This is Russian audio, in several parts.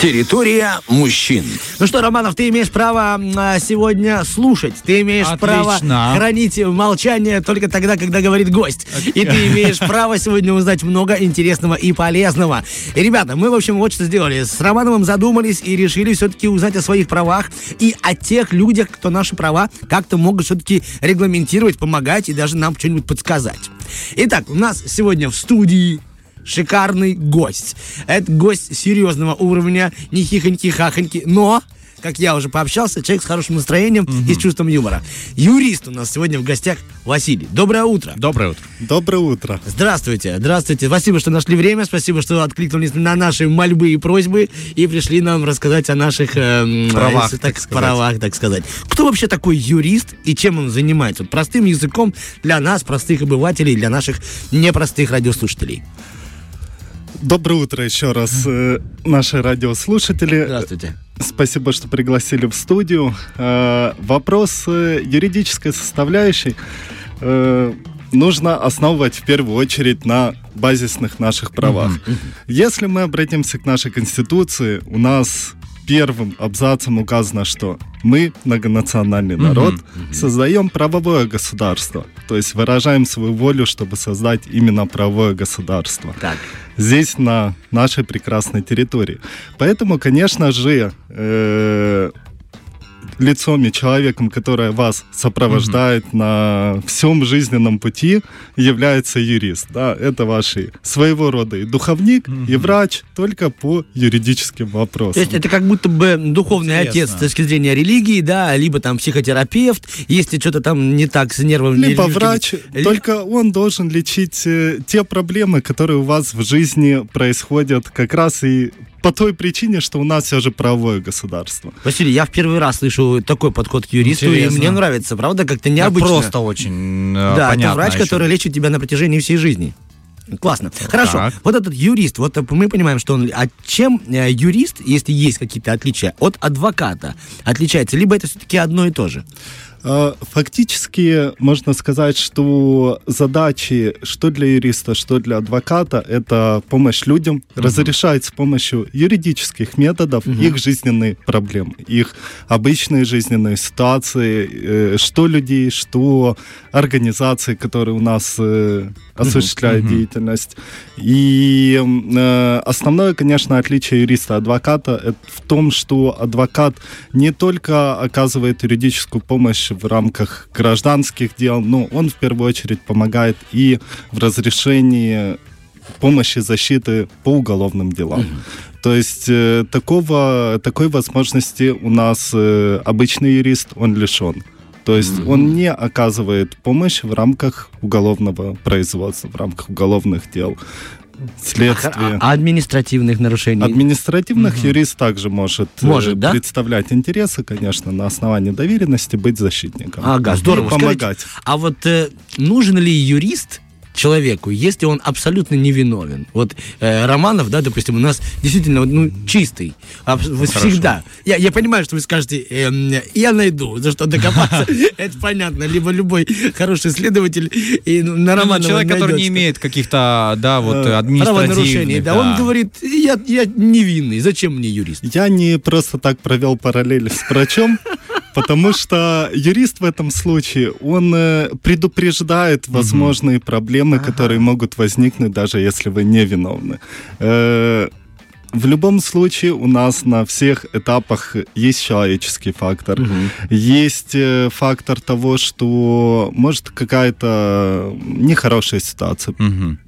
Территория мужчин. Ну что, Романов, ты имеешь право а, сегодня слушать. Ты имеешь Отлично. право хранить молчание только тогда, когда говорит гость. И ты имеешь право сегодня узнать много интересного и полезного. И, ребята, мы, в общем, вот что сделали. С Романовым задумались и решили все-таки узнать о своих правах и о тех людях, кто наши права как-то могут все-таки регламентировать, помогать и даже нам что-нибудь подсказать. Итак, у нас сегодня в студии шикарный гость. Это гость серьезного уровня, не хихоньки-хахоньки, но как я уже пообщался, человек с хорошим настроением и с чувством юмора. Юрист у нас сегодня в гостях Василий. Доброе утро. Доброе утро. Доброе утро. Здравствуйте, здравствуйте. Спасибо, что нашли время, спасибо, что откликнулись на наши мольбы и просьбы и пришли нам рассказать о наших эм, Правах, если так сказать. правах, так сказать. Кто вообще такой юрист и чем он занимается? Простым языком для нас, простых обывателей, для наших непростых радиослушателей. Доброе утро еще раз, э, наши радиослушатели. Здравствуйте. Спасибо, что пригласили в студию. Э, вопрос э, юридической составляющей нужно основывать в первую очередь на базисных наших правах. Если мы обратимся к нашей Конституции, у нас первым абзацем указано, что мы, многонациональный народ, создаем правовое государство. То есть выражаем свою волю, чтобы создать именно правовое государство Так. здесь, на нашей прекрасной территории. Поэтому, конечно же, э, лицом и человеком, которое вас сопровождает на всем жизненном пути, является юрист. Да, это ваш своего рода и духовник, и врач, только по юридическим вопросам. То есть это как будто бы духовный Интересно. отец с точки зрения религии, да, либо там психотерапевт, если что-то там не так с нервами. Либо нервишками. врач, Ли- только он должен лечить э, те проблемы, которые у вас в жизни происходят как раз и по той причине, что у нас все же правовое государство. Василий, я в первый раз слышу такой подход к юристу, Интересно. и мне нравится, правда, как-то Да, необычно. Просто очень э, да, понятно. это врач, еще. который лечит тебя на протяжении всей жизни. Классно. Хорошо. Так. Вот этот юрист, вот э, мы понимаем, что он... А чем э, юрист, если есть какие-то отличия, от адвоката отличается? Либо это все-таки одно и то же? Э, Фактически можно сказать, что задачи что для юриста, что для адвоката, это помощь людям, разрешать с помощью юридических методов их жизненные проблемы, их обычные жизненные ситуации, э, что людей, что организации, которые у нас э, осуществляют деятельность. И э, основное, конечно, отличие юриста и адвоката это в том, что адвокат не только оказывает юридическую помощь в рамках гражданских дел, но он в первую очередь помогает и в разрешении помощи защиты по уголовным делам. То есть э, такого, такой возможности у нас э, обычный юрист, он лишен. То есть он не оказывает помощь в рамках уголовного производства, в рамках уголовных дел, следствия. А административных нарушений? Административных юрист также может, э, Может, да? представлять интересы, конечно, на основании доверенности быть защитником. Ага, здорово. И Скажите, помогать. а вот э, нужен ли юрист человеку, если он абсолютно невиновен? Вот э, Романов, да, допустим, у нас действительно ну, чистый. Вот всегда. Я, я понимаю, что вы скажете, эм, я найду, за что докопаться. Это понятно. Либо любой хороший следователь и ну, на Ну, Романова человек, который не имеет каких-то, да, вот Э, административных. правонарушений. Да, он говорит, я, я невинный, зачем мне юрист? Я не просто так провел параллель с врачом, потому что юрист в этом случае, он э, предупреждает возможные проблемы, которые могут возникнуть, даже если вы не виновны. Э, В любом случае у нас на всех этапах есть человеческий фактор. Есть э, фактор того, что может какая-то нехорошая ситуация Мгм.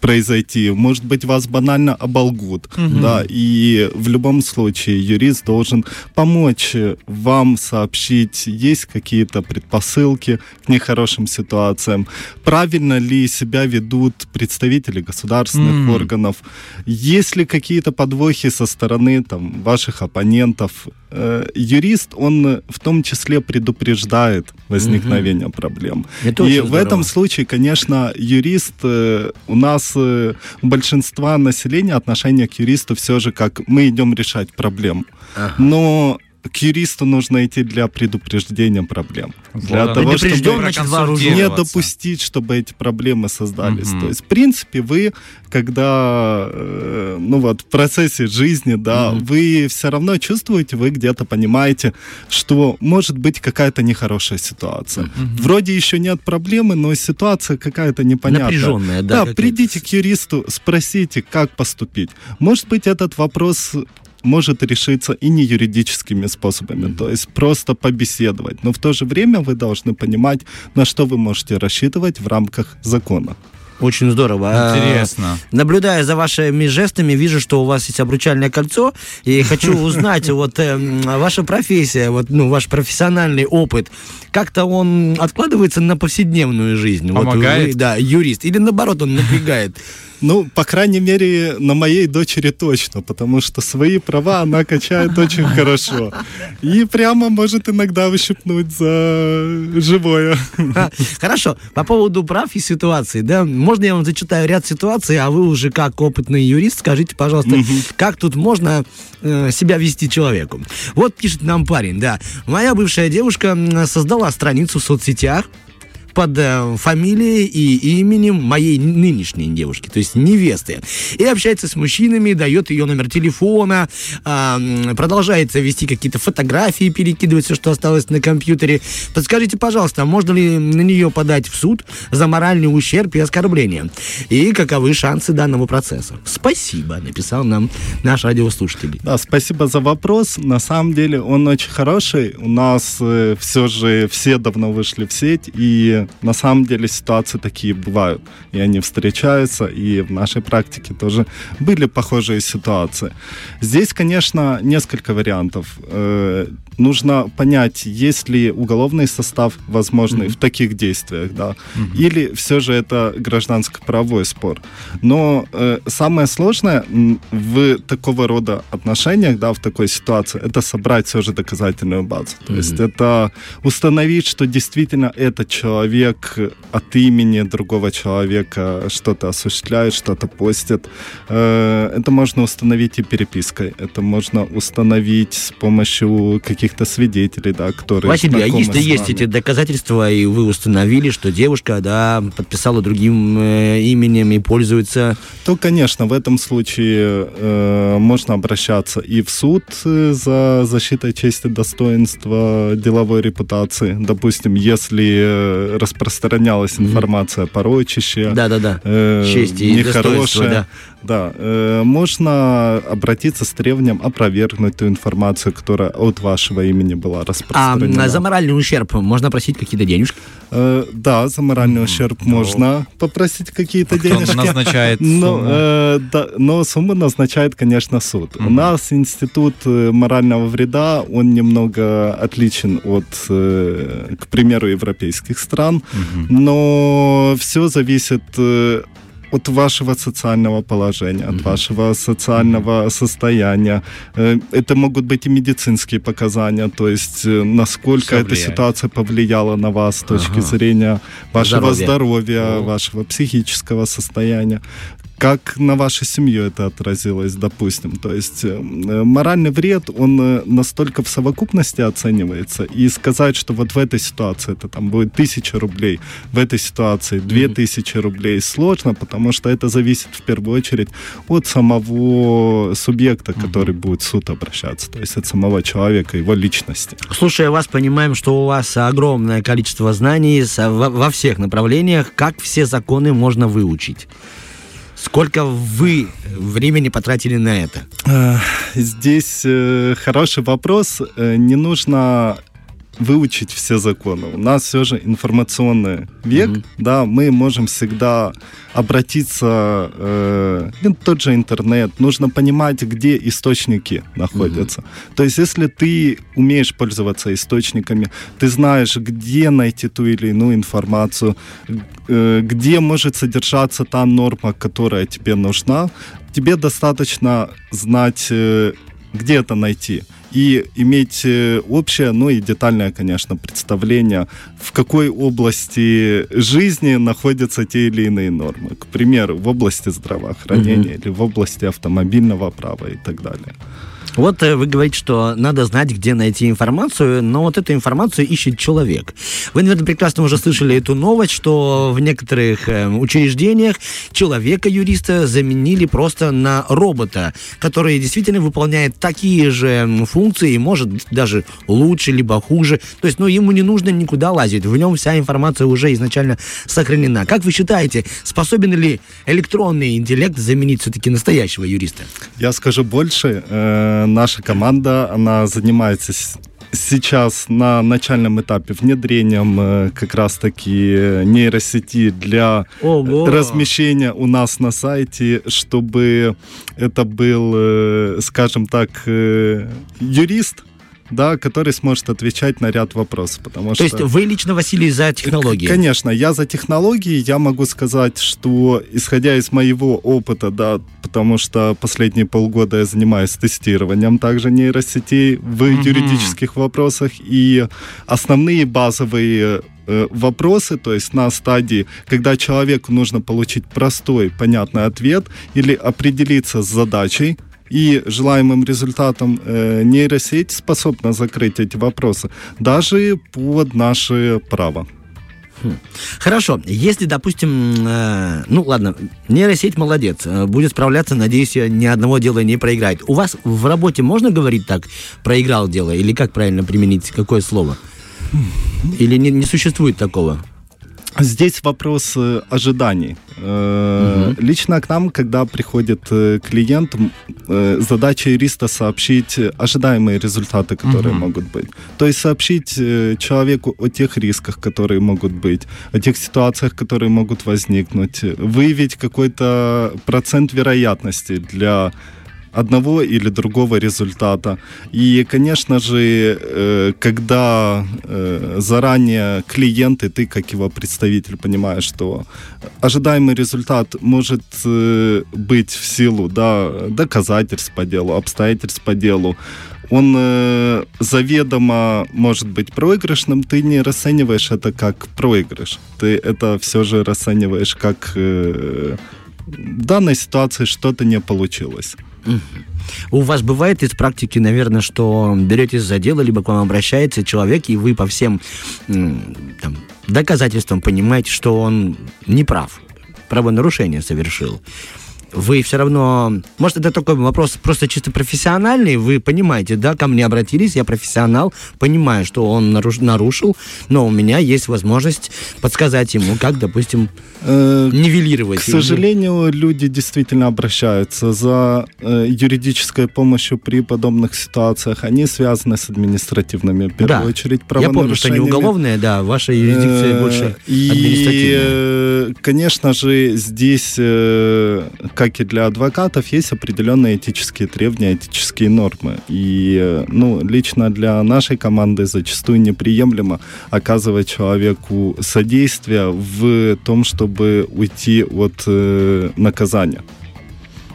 Произойти. Может быть, вас банально оболгут. Да, и в любом случае юрист должен помочь вам сообщить, есть какие-то предпосылки к нехорошим ситуациям. Правильно ли себя ведут представители государственных Мгм. органов? Есть ли какие-то подвохи со стороны там, ваших оппонентов? Э, юрист, он в том числе предупреждает возникновение проблем. Это и в здорово. этом случае, конечно, юрист э, у нас э, у большинства населения отношение к юристу все же как мы идем решать проблему. Ага. Но к юристу нужно идти для предупреждения проблем. Для Вот того, чтобы не допустить, чтобы эти проблемы создались. Мгм. То есть, в принципе, вы, когда, э, ну вот, в процессе жизни, да, вы все равно чувствуете, вы где-то понимаете, что может быть какая-то нехорошая ситуация. Вроде еще нет проблемы, но ситуация какая-то непонятная. Напряженная, да, Да, придите к юристу, спросите, как поступить. Может быть, этот вопрос может решиться и не юридическими способами, то есть просто побеседовать. Но в то же время вы должны понимать, на что вы можете рассчитывать в рамках закона. Очень здорово. А, Интересно. Наблюдая за вашими жестами, вижу, что у вас есть обручальное кольцо, и хочу узнать, вот эм, ваша профессия, вот, ну, ваш профессиональный опыт, как-то он откладывается на повседневную жизнь? Вот Помогает? вы, да, юрист, или наоборот, он напрягает? Ну, по крайней мере, на моей дочери точно, потому что свои права она качает очень хорошо. И прямо может иногда выщипнуть за живое. А, Хорошо, по поводу прав и ситуаций, да, можно я вам зачитаю ряд ситуаций, а вы уже как опытный юрист скажите, пожалуйста, как тут можно э, себя вести человеку. Вот пишет нам парень, да, моя бывшая девушка создала страницу в соцсетях, под э, фамилией и именем моей нынешней девушки, то есть невесты. И общается с мужчинами, дает ее номер телефона, а, м, продолжает вести какие-то фотографии, перекидывать все, что осталось на компьютере. Подскажите, пожалуйста, можно ли на нее подать в суд за моральный ущерб и оскорбление? И каковы шансы данного процесса? Спасибо, написал нам наш радиослушатель. Да, спасибо за вопрос. На самом деле он очень хороший. У нас все же все давно вышли в сеть, и на самом деле ситуации такие бывают. И они встречаются, и в нашей практике тоже были похожие ситуации. Здесь, конечно, несколько вариантов. Нужно понять, есть ли уголовный состав возможный в таких действиях, да, или все же это гражданско-правовой спор. Но э, самое сложное в такого рода отношениях, да, в такой ситуации, это собрать все же доказательную базу. То есть это установить, что действительно этот человек от имени другого человека что-то осуществляет, что-то постит. Э, это можно установить и перепиской. Это можно установить с помощью каких-то свидетелей, да, которые Василий, а если есть эти доказательства, и вы установили, что девушка, да, подписала другим э, именем и пользуется... то, конечно, в этом случае э, можно обращаться и в суд э, за защитой чести, достоинства, деловой репутации. Допустим, если э, распространялась информация порочащая, Да-да-да. э, Чести и достоинства, нехорошая, да. да, э, можно обратиться с требованием опровергнуть ту информацию, которая от вашего имени была А распространена. м, за моральный ущерб можно просить какие-то денежки? Э, да, за моральный ущерб можно попросить какие-то денежки. назначает Но, сумму? э, да, но сумму назначает, конечно, суд. У нас институт э, морального вреда, он немного отличен от, э, к примеру, европейских стран, но все зависит э, от вашего социального положения, от вашего социального состояния. Э, Это могут быть и медицинские показания, то есть э, насколько эта влияет. ситуация повлияла на вас с точки Ага. зрения вашего Здоровья. здоровья, вашего психического состояния. Как на вашу семью это отразилось, допустим. То есть э, э, моральный вред, он э, настолько в совокупности оценивается. И сказать, что вот в этой ситуации это там будет тысяча рублей, в этой ситуации две тысячи рублей, сложно, потому что это зависит в первую очередь от самого субъекта, который будет в суд обращаться. То есть от самого человека, его личности. Слушая вас, понимаем, что у вас огромное количество знаний во, во всех направлениях. Как все законы можно выучить? Сколько вы времени потратили на это? Э, Здесь э, хороший вопрос. Э, Не нужно выучить все законы. У нас все же информационный век, да, мы можем всегда обратиться э, ну, тот же интернет. Нужно понимать, где источники находятся. То есть, если ты умеешь пользоваться источниками, ты знаешь, где найти ту или иную информацию, э, где может содержаться та норма, которая тебе нужна, тебе достаточно знать, э, где это найти. И иметь э, общее, ну и детальное, конечно, представление, в какой области жизни находятся те или иные нормы. К примеру, в области здравоохранения или в области автомобильного права и так далее. Вот э, вы говорите, что надо знать, где найти информацию, но вот эту информацию ищет человек. Вы, наверное, прекрасно уже слышали эту новость, что в некоторых э, учреждениях человека-юриста заменили просто на робота, который действительно выполняет такие же функции и может даже лучше либо хуже. То есть, ну, ему не нужно никуда лазить, в нем вся информация уже изначально сохранена. Как вы считаете, способен ли электронный интеллект заменить все-таки настоящего юриста? Я скажу больше. Э, наша команда, она занимается сейчас на начальном этапе внедрением э, как раз-таки нейросети для Ого! размещения у нас на сайте, чтобы это был, э, скажем так, э, юрист, да, который сможет отвечать на ряд вопросов, потому То что... есть вы лично, Василий, за технологии? Конечно, я за технологии. Я могу сказать, что исходя из моего опыта, да, потому что последние полгода я занимаюсь тестированием также нейросетей в юридических вопросах, и основные базовые э, вопросы, то есть на стадии, когда человеку нужно получить простой, понятный ответ или определиться с задачей, и желаемым результатом э, нейросеть способна закрыть эти вопросы даже под наше право. Хорошо, если, допустим, э, ну ладно, нейросеть молодец, э, будет справляться, надеюсь, э, ни одного дела не проиграет. У вас в работе можно говорить так, проиграл дело, или как правильно применить, какое слово? Или не, не существует такого? Здесь вопрос э, ожиданий. Э, Лично к нам, когда приходит э, клиент, задача юриста сообщить ожидаемые результаты, которые могут быть. То есть сообщить человеку о тех рисках, которые могут быть, о тех ситуациях, которые могут возникнуть, выявить какой-то процент вероятности для одного или другого результата. И, конечно же, э, когда э, заранее клиент и ты, как его представитель, понимаешь, что ожидаемый результат может э, быть в силу да, доказательств по делу, обстоятельств по делу, он э, заведомо может быть проигрышным, ты не расцениваешь это как проигрыш. Ты это все же расцениваешь как э, в данной ситуации что-то не получилось. У вас бывает из практики, наверное, что беретесь за дело, либо к вам обращается человек, и вы по всем там, доказательствам понимаете, что он не прав, правонарушение совершил. Вы все равно... Может, это такой вопрос просто чисто профессиональный. Вы понимаете, да, ко мне обратились, я профессионал, понимаю, что он наруш- нарушил, но у меня есть возможность подсказать ему, как, допустим, Э, нивелировать. К сожалению, люди действительно обращаются за э, юридической помощью при подобных ситуациях. Они связаны с административными, в первую Да. очередь, Я помню, что правонарушениями. уголовная, да, ваша юрисдикция Э, больше И, административная. э, конечно же, здесь, как и для адвокатов, есть определенные этические требования, этические нормы. И, э, ну, лично для нашей команды зачастую неприемлемо оказывать человеку содействие в том, чтобы уйти от э, наказания.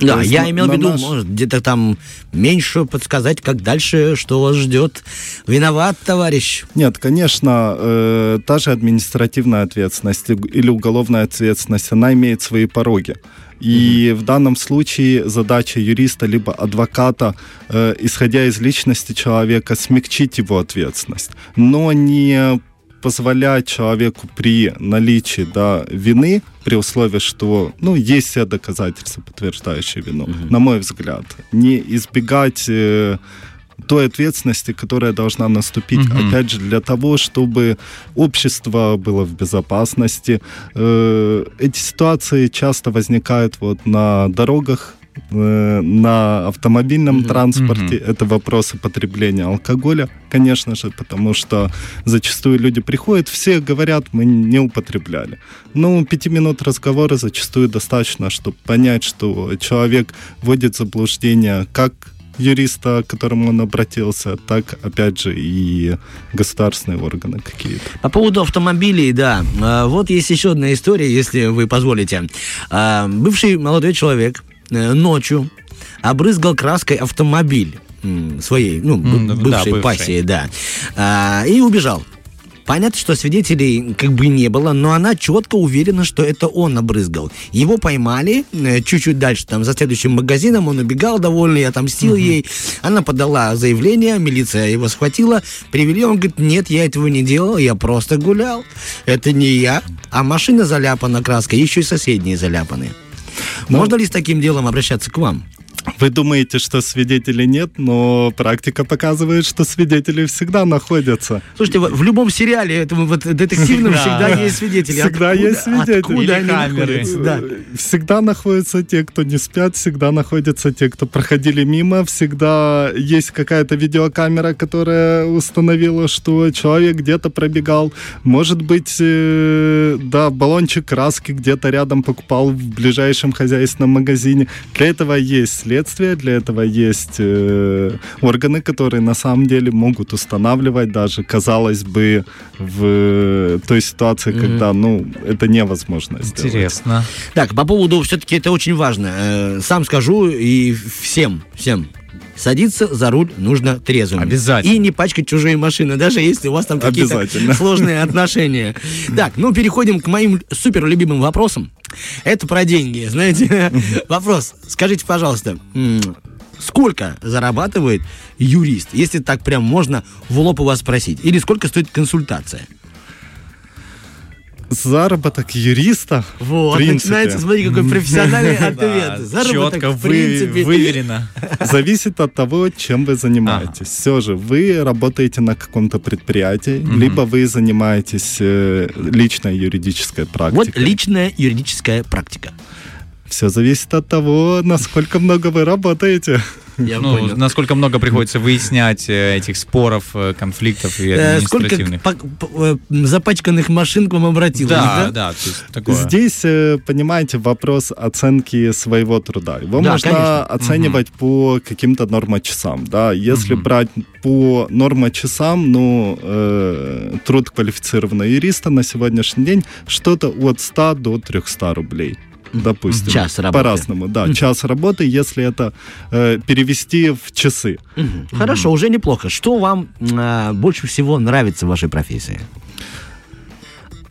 Да, То есть я имел в виду, наш- может, где-то там меньше подсказать, как дальше, что вас ждет. Виноват, товарищ. Нет, конечно, э, та же административная ответственность или уголовная ответственность, она имеет свои пороги. И в данном случае задача юриста либо адвоката, э, исходя из личности человека, смягчить его ответственность, но не позволять человеку при наличии да, вины, при условии, что ну, есть все доказательства, подтверждающие вину, на мой взгляд, не избегать э, той ответственности, которая должна наступить, опять же, для того, чтобы общество было в безопасности. Э, Эти ситуации часто возникают вот на дорогах, э, на автомобильном транспорте. Это вопросы потребления алкоголя, конечно же, потому что зачастую люди приходят, все говорят, мы не употребляли. Ну, пяти минут разговора зачастую достаточно, чтобы понять, что человек вводит в заблуждение как юриста, к которому он обратился, так, опять же, и государственные органы какие-то. По поводу автомобилей, да. А, Вот есть еще одна история, если вы позволите. А, Бывший молодой человек э, ночью обрызгал краской автомобиль своей, ну, да, бывшей бывшей. пассии, да, А, и убежал. Понятно, что свидетелей как бы не было, но она четко уверена, что это он обрызгал. Его поймали э, чуть-чуть дальше, там, за следующим магазином, он убегал довольный, отомстил ей. Она подала заявление, милиция его схватила, привели, он говорит, нет, я этого не делал, я просто гулял. Это не я, а машина заляпана краской, еще и соседние заляпаны. Можно ли с таким делом обращаться к вам? Вы думаете, что свидетелей нет, но практика показывает, что свидетели всегда находятся. Слушайте, в любом сериале этому вот детективном Да. всегда есть свидетели. Всегда есть свидетели. Откуда они камеры. Всегда находятся те, кто не спят, всегда находятся те, кто проходили мимо, всегда есть какая-то видеокамера, которая установила, что человек где-то пробегал. Может быть, э, да, баллончик краски где-то рядом покупал в ближайшем хозяйственном магазине. Для этого есть следствие, для этого есть э, органы, которые на самом деле могут устанавливать даже, казалось бы, в той ситуации, когда, ну, это невозможно сделать. Интересно. Так, по поводу, все-таки это очень важно. Э, Сам скажу и всем, всем. Садиться за руль нужно трезвым. Обязательно. И не пачкать чужие машины, даже если у вас там какие-то сложные отношения. Так, ну переходим к моим супер любимым вопросам. Это про деньги, знаете. Вопрос. Скажите, пожалуйста, сколько зарабатывает юрист, если так прям можно в лоб у вас спросить? Или сколько стоит консультация? Заработок юриста, Вот, начинается, смотри, какой профессиональный ответ. Заработок, четко в принципе, выверено. зависит от того, чем вы занимаетесь. Все же, вы работаете на каком-то предприятии, либо вы занимаетесь э, личной юридической Вот практикой. личная юридическая практика. Все зависит от того, насколько много вы работаете. Я Ну, понял. насколько много приходится выяснять э, этих споров, э, конфликтов и Э, Сколько административных. э, запачканных машин к вам обратилось, Да, да? да, то есть такое. Здесь, понимаете, вопрос оценки своего труда. Его Да, можно конечно. оценивать по каким-то нормочасам. Да? Если брать по нормочасам, ну, э, труд квалифицированного юриста на сегодняшний день что-то от 100 до 300 рублей. Допустим. Час работы. По-разному, да. Час работы, если это э, перевести в часы. Мгм. Хорошо, уже неплохо. Что вам а, больше всего нравится в вашей профессии?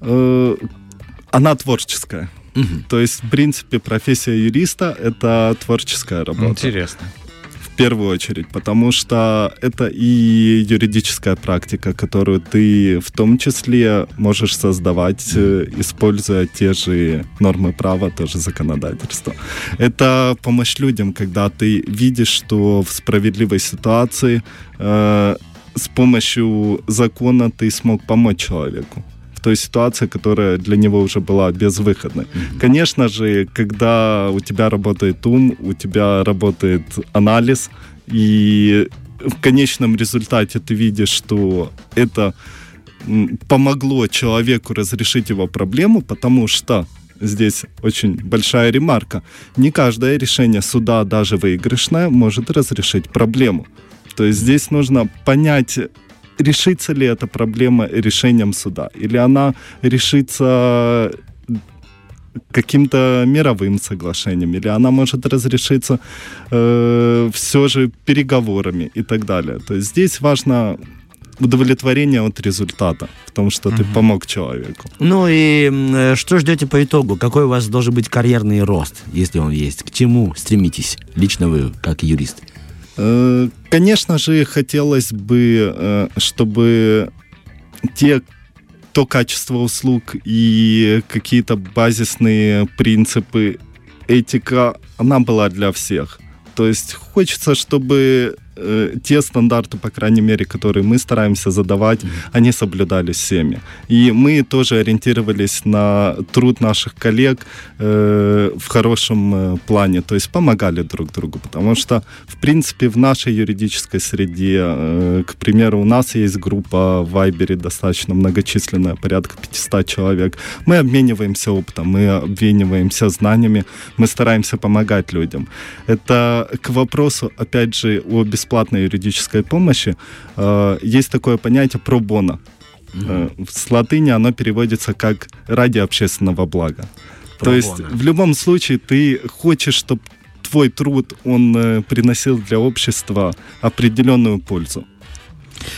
Э, она творческая. То есть, в принципе, профессия юриста — это творческая работа. Интересно. В первую очередь, потому что это и юридическая практика, которую ты в том числе можешь создавать, э, используя те же нормы права, тоже законодательство. Это помощь людям, когда ты видишь, что в справедливой ситуации э, с помощью закона ты смог помочь человеку той ситуации, которая для него уже была безвыходной. Конечно же, когда у тебя работает ум, у тебя работает анализ, и в конечном результате ты видишь, что это помогло человеку разрешить его проблему, потому что здесь очень большая ремарка. Не каждое решение суда, даже выигрышное, может разрешить проблему. То есть здесь нужно понять, решится ли эта проблема решением суда, или она решится каким-то мировым соглашением, или она может разрешиться э, все же переговорами и так далее. То есть здесь важно удовлетворение от результата, в том, что ты помог человеку. Ну и э, что ждете по итогу? Какой у вас должен быть карьерный рост, если он есть? К чему стремитесь? Лично вы, как юрист. Э, Конечно же, хотелось бы, э, чтобы те, то качество услуг и какие-то базисные принципы, этика, она была для всех. То есть хочется, чтобы э, те стандарты, по крайней мере, которые мы стараемся задавать, они соблюдались всеми. И мы тоже ориентировались на труд наших коллег э, в хорошем э, плане, то есть помогали друг другу, потому что, в принципе, в нашей юридической среде, э, к примеру, у нас есть группа в Вайбере достаточно многочисленная, порядка 500 человек. Мы обмениваемся опытом, мы обмениваемся знаниями, мы стараемся помогать людям. Это к вопросу, опять же, о бесплатной юридической помощи. Э, есть такое понятие пробона. Э, С латыни оно переводится как ради общественного блага. То Pro есть в любом случае ты хочешь, чтобы твой труд, он э, приносил для общества определенную пользу.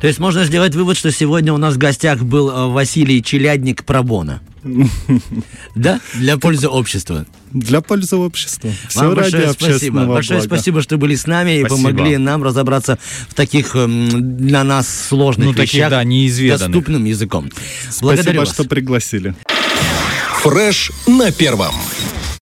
То есть можно сделать вывод, что сегодня у нас в гостях был э, Василий Челядник Пробона. Да? Для пользы общества. Для пользы общества. Все Вам ради большое спасибо. Большое блага. спасибо, что были с нами и Спасибо. помогли нам разобраться в таких эм, для нас сложных Ну, таких, вещах да, неизведанных. доступным языком. Благодарю Спасибо, вас. что пригласили. Фреш на первом.